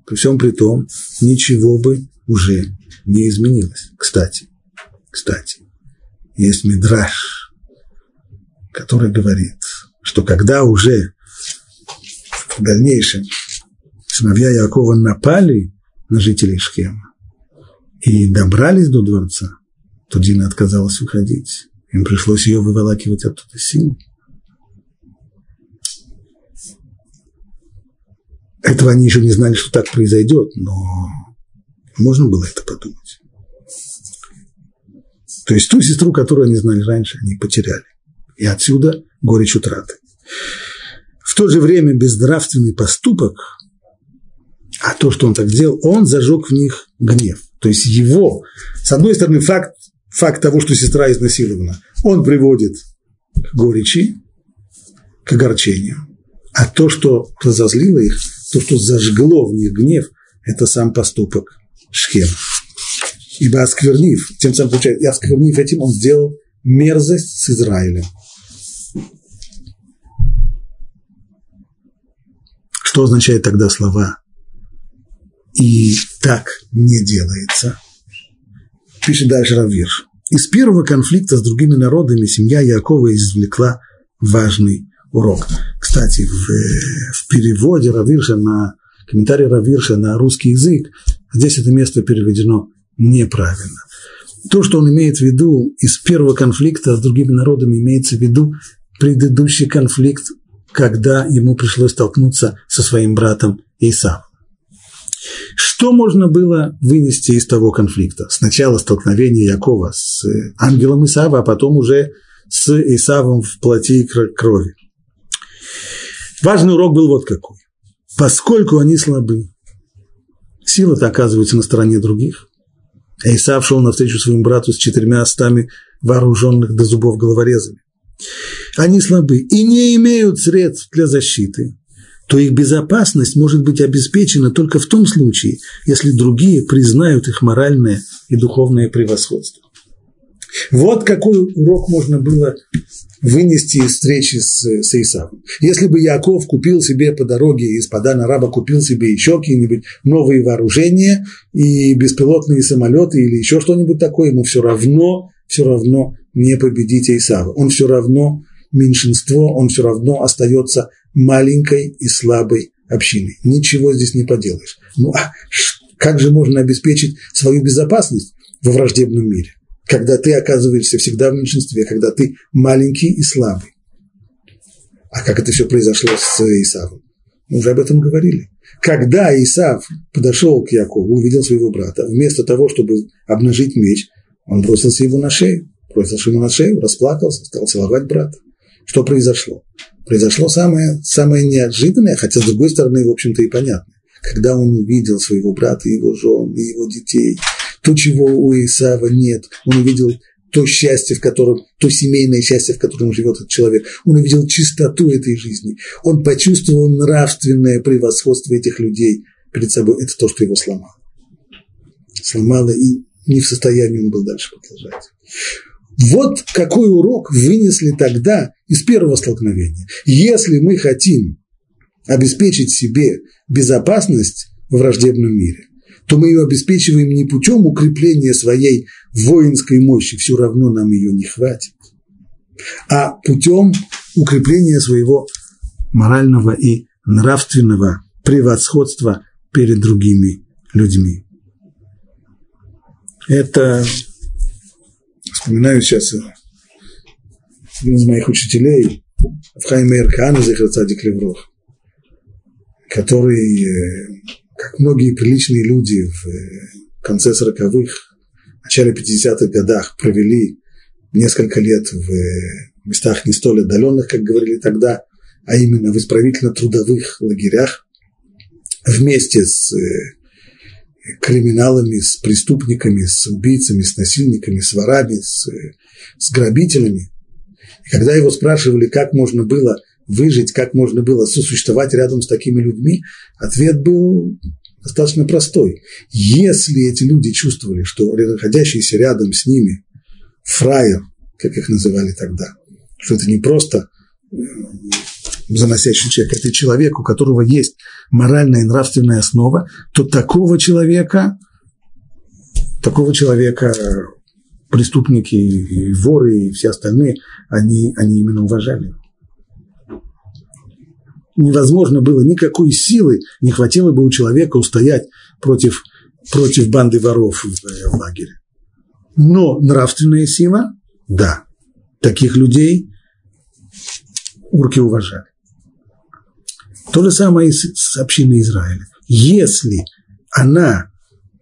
при всем при том, ничего бы уже не изменилось. Кстати, кстати, есть мидраж, который говорит, что когда уже в дальнейшем сыновья Якова напали на жителей Шхема и добрались до дворца, то Дина отказалась уходить. Им пришлось ее выволакивать оттуда силой. Этого они еще не знали, что так произойдет, но можно было это подумать. То есть ту сестру, которую они знали раньше, они потеряли. И отсюда горечь утраты. В то же время безнравственный поступок, а то, что он так сделал, он зажег в них гнев. То есть его, с одной стороны, факт, факт того, что сестра изнасилована, он приводит к горечи, к огорчению. А то, что разозлило их, то, что зажгло в них гнев, это сам поступок Шхема. Ибо осквернив, тем самым получается, осквернив этим, он сделал мерзость с Израилем. Что означает тогда слова «и так не делается»? Пишет дальше Равир. Из первого конфликта с другими народами семья Якова извлекла важный урок. Кстати, в, в переводе Равирша на комментарий Равирша на русский язык, здесь это место переведено неправильно. То, что он имеет в виду из первого конфликта с другими народами, имеется в виду предыдущий конфликт, когда ему пришлось столкнуться со своим братом Исавом. Что можно было вынести из того конфликта? Сначала столкновение Якова с ангелом Исава, а потом уже с Исавом в плоти крови. Важный урок был вот какой. Поскольку они слабы, сила-то оказывается на стороне других. А Исав шел навстречу своему брату с четырьмя стами вооруженных до зубов головорезами. Они слабы и не имеют средств для защиты, то их безопасность может быть обеспечена только в том случае, если другие признают их моральное и духовное превосходство. Вот какой урок можно было вынести из встречи с, с Исавом. Если бы Яков купил себе по дороге из Падана Раба, купил себе еще какие-нибудь новые вооружения и беспилотные самолеты или еще что-нибудь такое, ему все равно, все равно не победить Исава. Он все равно меньшинство, он все равно остается маленькой и слабой общиной. Ничего здесь не поделаешь. Ну а как же можно обеспечить свою безопасность во враждебном мире? Когда ты оказываешься всегда в меньшинстве, когда ты маленький и слабый. А как это все произошло с Исавом? Мы уже об этом говорили. Когда Исав подошел к Якову, увидел своего брата, вместо того, чтобы обнажить меч, он бросился ему на шею, бросился ему на шею, расплакался, стал целовать брата. Что произошло? Произошло самое, самое неожиданное, хотя с другой стороны, в общем-то, и понятно. Когда он увидел своего брата, его жен, его детей, то, чего у Исава нет, он увидел то счастье, в котором, то семейное счастье, в котором живет этот человек. Он увидел чистоту этой жизни. Он почувствовал нравственное превосходство этих людей перед собой. Это то, что его сломало. Сломало, и не в состоянии он был дальше продолжать. Вот какой урок вынесли тогда из первого столкновения. Если мы хотим обеспечить себе безопасность в враждебном мире, то мы ее обеспечиваем не путем укрепления своей воинской мощи, все равно нам ее не хватит, а путем укрепления своего морального и нравственного превосходства перед другими людьми. Это Вспоминаю сейчас э, один из моих учителей, Авхай Мейр Кана Захарцадик Леврох, который, э, как многие приличные люди в э, конце 40-х, начале 50-х годах провели несколько лет в местах не столь отдаленных, как говорили тогда, а именно в исправительно-трудовых лагерях вместе с криминалами, с преступниками, с убийцами, с насильниками, с ворами, с, с грабителями. И когда его спрашивали, как можно было выжить, как можно было сосуществовать рядом с такими людьми, ответ был достаточно простой. Если эти люди чувствовали, что находящийся рядом с ними фраер, как их называли тогда, что это не просто заносящий человек, это человек, у которого есть моральная и нравственная основа, то такого человека, такого человека преступники и воры и все остальные, они, они именно уважали. Невозможно было, никакой силы не хватило бы у человека устоять против, против банды воров в, в лагере. Но нравственная сила, да, таких людей урки уважали. То же самое и с общиной Израиля. Если она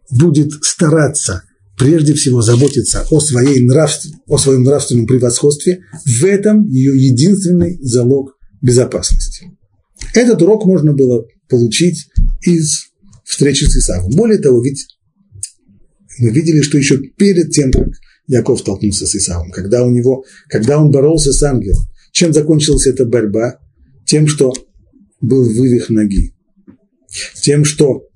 будет стараться прежде всего заботиться о, своей нравств, о своем нравственном превосходстве, в этом ее единственный залог безопасности. Этот урок можно было получить из встречи с Исавом. Более того, ведь мы видели, что еще перед тем, как Яков столкнулся с Исавом, когда, у него, когда он боролся с ангелом, чем закончилась эта борьба? Тем, что был вывих ноги. Тем, что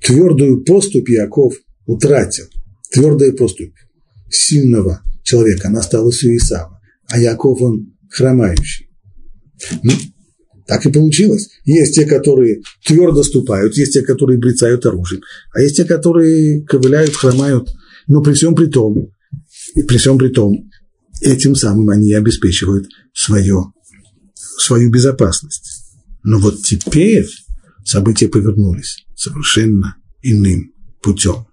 твердую поступь Яков утратил. Твердая поступь сильного человека, она осталась у Исава. А Яков, он хромающий. Так и получилось. Есть те, которые твердо ступают, есть те, которые брецают оружием, а есть те, которые ковыляют, хромают. Но при всем при том, и при всем при том, этим самым они обеспечивают свое, свою безопасность. Но вот теперь события повернулись совершенно иным путем.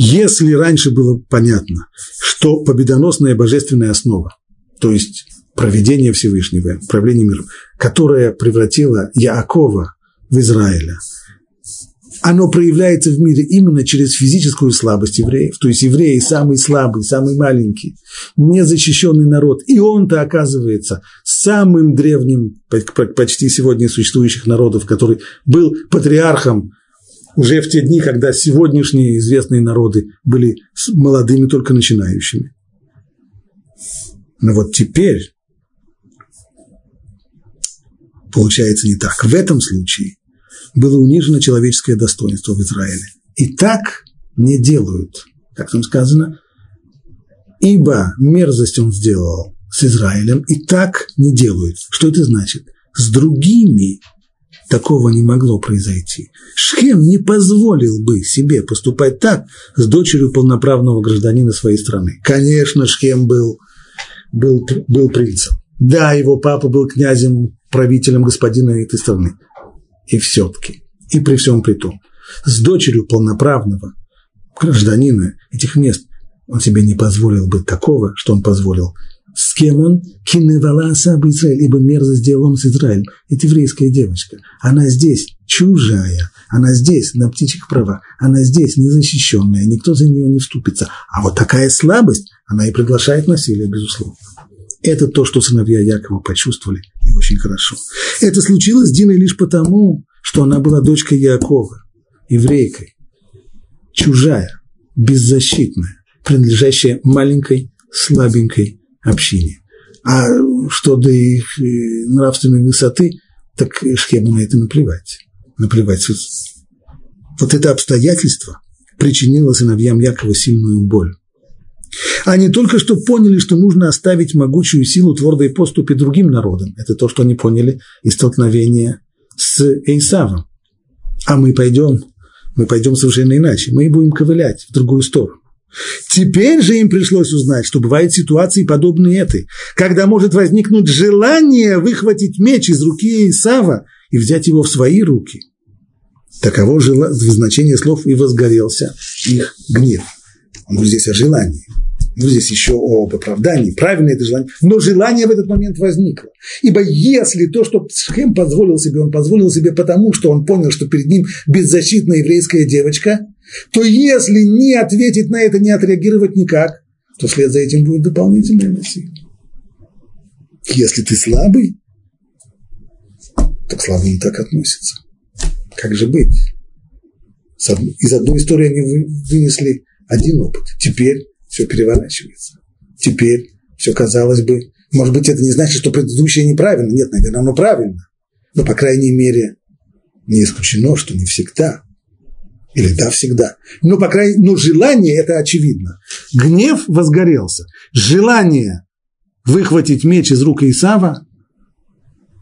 Если раньше было понятно, что победоносная божественная основа, то есть проведение Всевышнего, правление миром, которое превратило Яакова в Израиля, оно проявляется в мире именно через физическую слабость евреев. То есть евреи самый слабый, самый маленький, незащищенный народ. И он-то оказывается самым древним почти сегодня существующих народов, который был патриархом уже в те дни, когда сегодняшние известные народы были молодыми, только начинающими. Но вот теперь получается не так. В этом случае было унижено человеческое достоинство в Израиле. И так не делают, как там сказано, ибо мерзость он сделал с Израилем, и так не делают. Что это значит? С другими такого не могло произойти. Шхем не позволил бы себе поступать так с дочерью полноправного гражданина своей страны. Конечно, Шхем был, был, был принцем. Да, его папа был князем, правителем господина этой страны. И все-таки, и при всем при том, с дочерью полноправного гражданина этих мест он себе не позволил бы такого, что он позволил. С кем он? Киневала Асаба Израиль, ибо мерзость сделал он с Израилем. Это еврейская девочка. Она здесь чужая, она здесь на птичьих правах, она здесь незащищенная, никто за нее не вступится. А вот такая слабость, она и приглашает насилие, безусловно. Это то, что сыновья Якова почувствовали, и очень хорошо. Это случилось с Диной лишь потому, что она была дочкой Якова, еврейкой, чужая, беззащитная, принадлежащая маленькой, слабенькой общине. А что до их э, нравственной высоты, так Шхему на это наплевать. Наплевать. Вот это обстоятельство причинило сыновьям Якова сильную боль. Они только что поняли, что нужно оставить могучую силу твердой поступи другим народам. Это то, что они поняли из столкновения с Эйсавом. А мы пойдем, мы пойдем совершенно иначе. Мы будем ковылять в другую сторону. Теперь же им пришлось узнать, что бывают ситуации, подобные этой, когда может возникнуть желание выхватить меч из руки Исава и взять его в свои руки. Таково значение слов «и возгорелся их гнев». Он здесь о желании ну, здесь еще об оправдании, правильно это желание, но желание в этот момент возникло. Ибо если то, что Шхем позволил себе, он позволил себе потому, что он понял, что перед ним беззащитная еврейская девочка, то если не ответить на это, не отреагировать никак, то вслед за этим будет дополнительное насилие. Если ты слабый, то к слабым не так относятся. Как же быть? Из одной истории они вынесли один опыт. Теперь все переворачивается. Теперь все казалось бы, может быть, это не значит, что предыдущее неправильно. Нет, наверное, оно правильно. Но, по крайней мере, не исключено, что не всегда. Или да, всегда. Но, по крайней но желание – это очевидно. Гнев возгорелся. Желание выхватить меч из рук Исава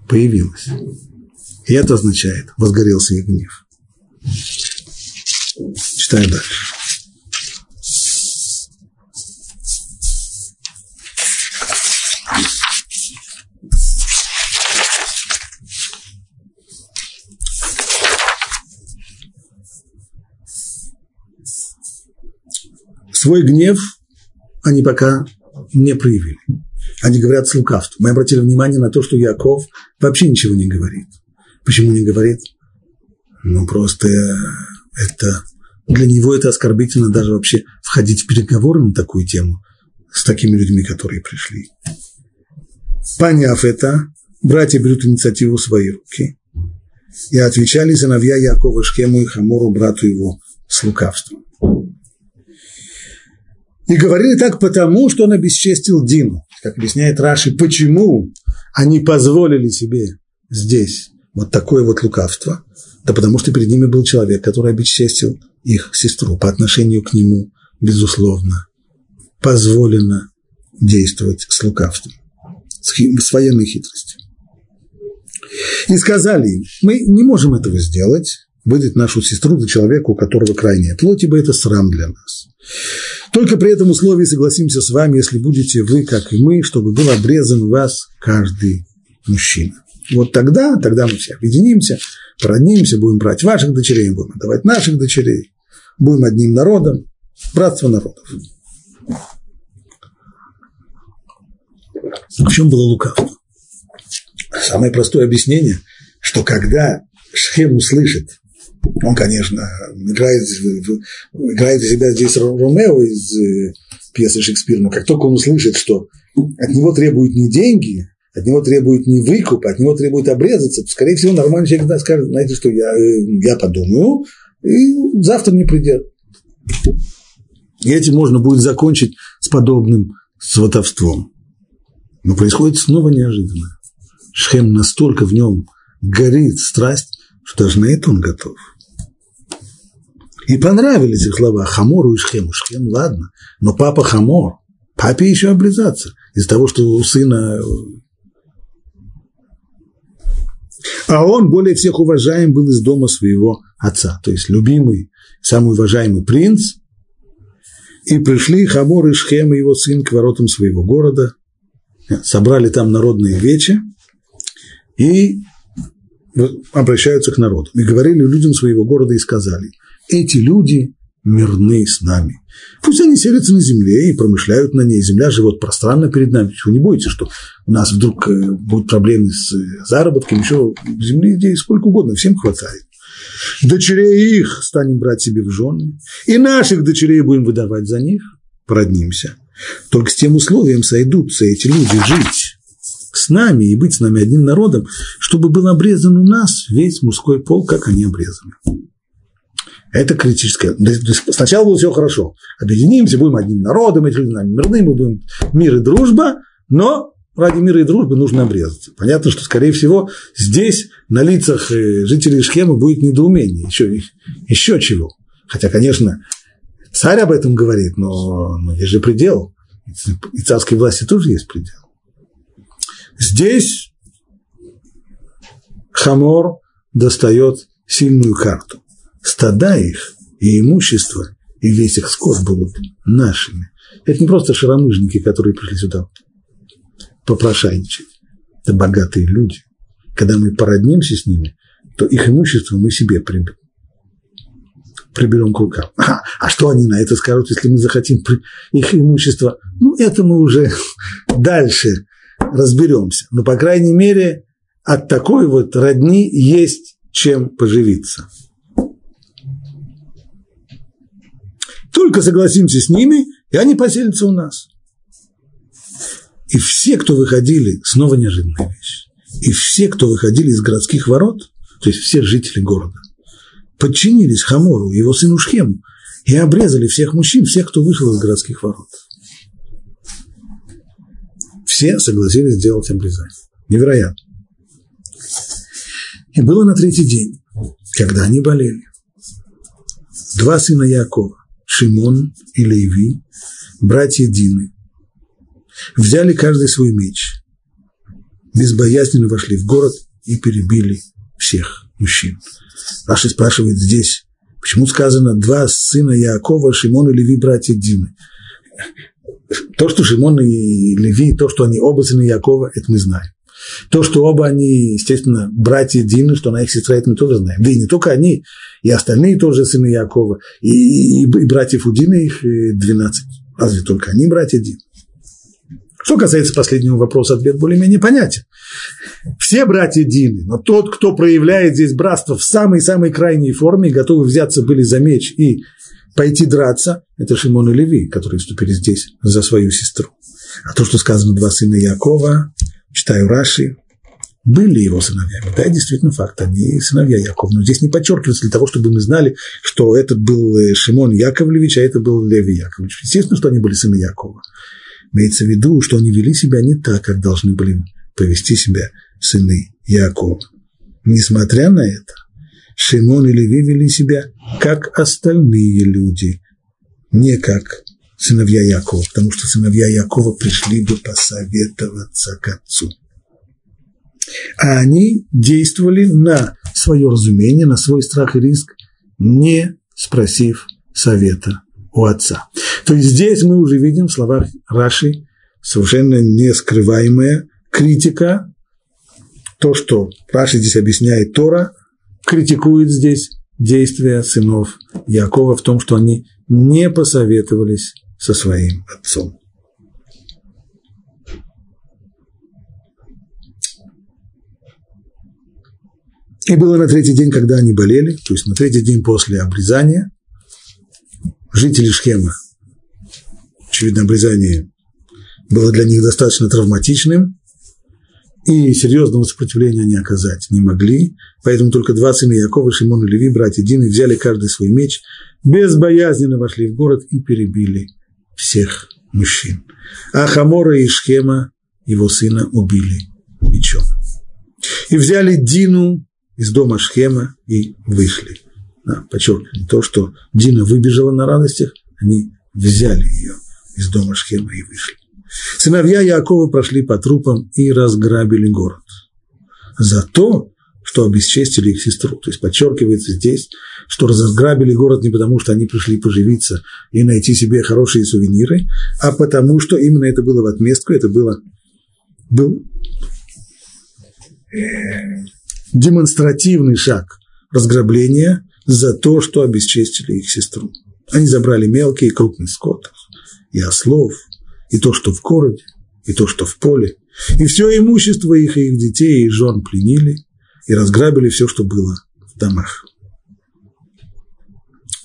появилось. И это означает, возгорелся их гнев. Читаем дальше. Свой гнев они пока не проявили. Они говорят с лукавством. Мы обратили внимание на то, что Яков вообще ничего не говорит. Почему не говорит? Ну, просто это для него это оскорбительно даже вообще входить в переговоры на такую тему с такими людьми, которые пришли. Поняв это, братья берут инициативу в свои руки и отвечали сыновья Якова Шхему и Хамору, брату его, с лукавством. И говорили так потому, что он обесчестил Дину. Как объясняет Раши, почему они позволили себе здесь вот такое вот лукавство? Да потому что перед ними был человек, который обесчестил их сестру. По отношению к нему, безусловно, позволено действовать с лукавством, с военной хитростью. И сказали им, мы не можем этого сделать, выдать нашу сестру за человека, у которого крайняя плоть, ибо это срам для нас. Только при этом условии согласимся с вами, если будете вы, как и мы, чтобы был обрезан вас каждый мужчина. Вот тогда, тогда мы все объединимся, породнимся, будем брать ваших дочерей, будем отдавать наших дочерей, будем одним народом, братство народов. В чем было лукавство? Самое простое объяснение, что когда Шхем услышит Он, конечно, играет, играет из себя здесь Ромео из э, пьесы Шекспира, но как только он услышит, что от него требуют не деньги, от него требует не выкуп, от него требует обрезаться, то, скорее всего, нормальный человек да, скажет, знаете что, я, э, я подумаю, и завтра не придет. И этим можно будет закончить с подобным сватовством. Но происходит снова неожиданно. Шхем настолько в нем горит страсть, что даже на это он готов. И понравились их слова Хамору и Шхему. Шхем, ладно, но папа Хамор, папе еще обрезаться из-за того, что у сына... А он более всех уважаем был из дома своего отца, то есть любимый, самый уважаемый принц. И пришли Хамор и Шхем и его сын к воротам своего города, собрали там народные вечи и обращаются к народу. И говорили людям своего города и сказали, эти люди мирны с нами. Пусть они селятся на земле и промышляют на ней. Земля живет пространно перед нами. Вы не боитесь, что у нас вдруг э, будут проблемы с э, заработком, еще земли здесь сколько угодно, всем хватает. Дочерей их станем брать себе в жены, и наших дочерей будем выдавать за них, проднимся. Только с тем условием сойдутся эти люди жить с нами и быть с нами одним народом, чтобы был обрезан у нас весь мужской пол, как они обрезаны. Это критическое. Сначала было все хорошо. Объединимся, будем одним народом, эти люди нам мирны, мы будем мир и дружба, но ради мира и дружбы нужно обрезаться. Понятно, что, скорее всего, здесь на лицах э, жителей Шхема будет недоумение, еще, еще чего. Хотя, конечно, царь об этом говорит, но, но есть же предел. И царской власти тоже есть предел. Здесь Хамор достает сильную карту стада их и имущество, и весь их скот будут нашими. Это не просто шаромыжники, которые пришли сюда попрошайничать. Это богатые люди. Когда мы породнимся с ними, то их имущество мы себе приберем, приберем к рукам. А, а что они на это скажут, если мы захотим их имущество? Ну, это мы уже дальше разберемся. Но, по крайней мере, от такой вот родни есть чем поживиться. Только согласимся с ними, и они поселятся у нас. И все, кто выходили, снова неожиданная вещь, и все, кто выходили из городских ворот, то есть все жители города, подчинились Хамору, его сыну Шхему, и обрезали всех мужчин, всех, кто вышел из городских ворот. Все согласились сделать обрезание. Невероятно. И было на третий день, когда они болели. Два сына Якова, Шимон и Леви, братья Дины, взяли каждый свой меч, безбоязненно вошли в город и перебили всех мужчин. Раши спрашивает здесь, почему сказано два сына Якова, Шимон и Леви, братья Дины. То, что Шимон и Леви, то, что они оба сына Якова, это мы знаем. То, что оба они, естественно, братья Дины, что она их сестра, это мы тоже знаем. Да и не только они, и остальные тоже сыны Якова, и, и, и братьев у Дины их 12. Разве только они братья Дины? Что касается последнего вопроса, ответ более-менее понятен. Все братья Дины, но тот, кто проявляет здесь братство в самой-самой крайней форме, готовы взяться были за меч и пойти драться, это Шимон и Леви, которые вступили здесь за свою сестру. А то, что сказано два сына Якова, читаю Раши, были его сыновьями. Да, действительно факт, они сыновья Якова. Но здесь не подчеркивается для того, чтобы мы знали, что этот был э, Шимон Яковлевич, а это был Леви Яковлевич. Естественно, что они были сыны Якова. Имеется в виду, что они вели себя не так, как должны были повести себя сыны Якова. Несмотря на это, Шимон и Леви вели себя как остальные люди, не как сыновья Якова, потому что сыновья Якова пришли бы посоветоваться к отцу. А они действовали на свое разумение, на свой страх и риск, не спросив совета у отца. То есть здесь мы уже видим в словах Раши совершенно нескрываемая критика. То, что Раши здесь объясняет Тора, критикует здесь действия сынов Якова в том, что они не посоветовались со своим отцом. И было на третий день, когда они болели, то есть на третий день после обрезания, жители Шхема, очевидно, обрезание было для них достаточно травматичным, и серьезного сопротивления они оказать не могли, поэтому только два сына Якова, Шимон и Леви, братья Дины, взяли каждый свой меч, безбоязненно вошли в город и перебили всех мужчин. А Хамора и Шхема, его сына, убили мечом. И взяли Дину из дома Шхема и вышли. Да, подчеркиваю, то, что Дина выбежала на радостях, они взяли ее из дома Шхема и вышли. Сыновья Якова прошли по трупам и разграбили город. За то, что обесчестили их сестру. То есть подчеркивается здесь, что разграбили город не потому, что они пришли поживиться и найти себе хорошие сувениры, а потому, что именно это было в отместку, это было, был демонстративный шаг разграбления за то, что обесчестили их сестру. Они забрали мелкий и крупный скот, и ослов, и то, что в городе, и то, что в поле, и все имущество их, и их детей, и жен пленили, и разграбили все, что было в домах.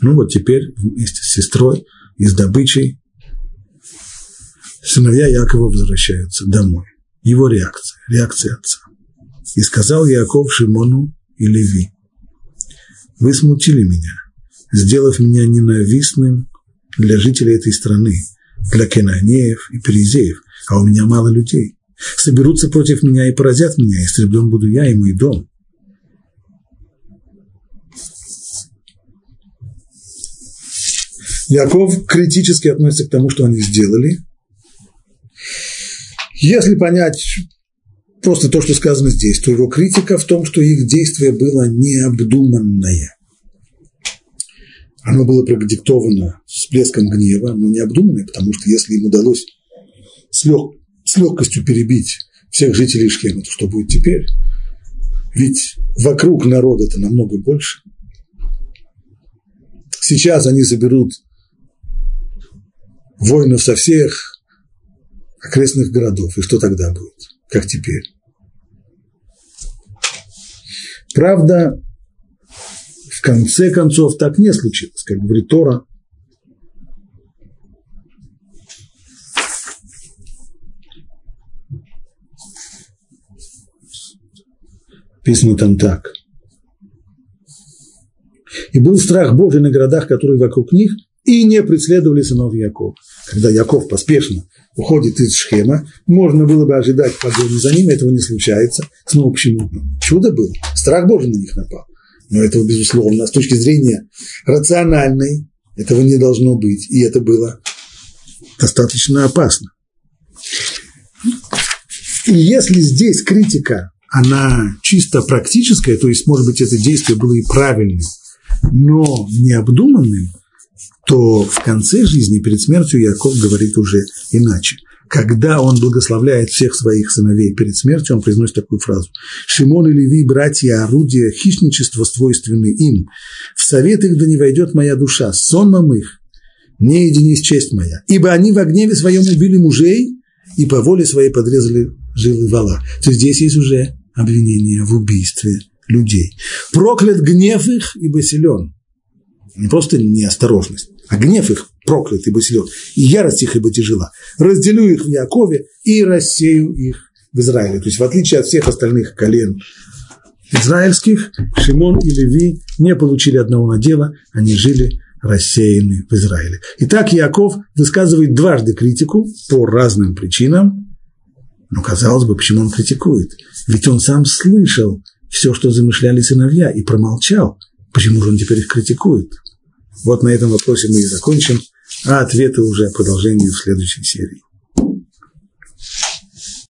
Ну вот теперь вместе с сестрой и с добычей сыновья Якова возвращаются домой. Его реакция, реакция отца. И сказал Яков Шимону и Леви, вы смутили меня, сделав меня ненавистным для жителей этой страны, для Кенанеев и Перезеев, а у меня мало людей. Соберутся против меня и поразят меня, истреблен буду я и мой дом. Яков критически относится к тому, что они сделали. Если понять просто то, что сказано здесь, то его критика в том, что их действие было необдуманное. Оно было продиктовано всплеском гнева, но необдуманное, потому что если им удалось с, лег, с легкостью перебить всех жителей Шхема, то что будет теперь? Ведь вокруг народа-то намного больше. Сейчас они заберут воинов со всех окрестных городов. И что тогда будет? Как теперь? Правда, в конце концов так не случилось, как говорит Тора. Писано там так. И был страх Божий на городах, которые вокруг них, и не преследовали сынов Якова. Когда Яков поспешно уходит из Шхема, можно было бы ожидать погони за ним, этого не случается. Снова почему? Чудо было, страх Божий на них напал. Но этого, безусловно, с точки зрения рациональной, этого не должно быть. И это было достаточно опасно. И если здесь критика, она чисто практическая, то есть, может быть, это действие было и правильным, но необдуманным, то в конце жизни, перед смертью, Яков говорит уже иначе. Когда он благословляет всех своих сыновей перед смертью, он произносит такую фразу. «Шимон и Леви, братья, орудия хищничества свойственны им. В совет их да не войдет моя душа, сонмом их не единись честь моя. Ибо они в гневе своем убили мужей и по воле своей подрезали жилы вала». То есть здесь есть уже обвинение в убийстве людей. Проклят гнев их, ибо силен. Не просто неосторожность, а гнев их проклят, ибо силен, и ярость их, ибо тяжела. Разделю их в Якове и рассею их в Израиле. То есть, в отличие от всех остальных колен израильских, Шимон и Леви не получили одного надела, они жили рассеяны в Израиле. Итак, Яков высказывает дважды критику по разным причинам. Но, казалось бы, почему он критикует? Ведь он сам слышал все, что замышляли сыновья, и промолчал. Почему же он теперь их критикует? Вот на этом вопросе мы и закончим, а ответы уже продолжение в следующей серии.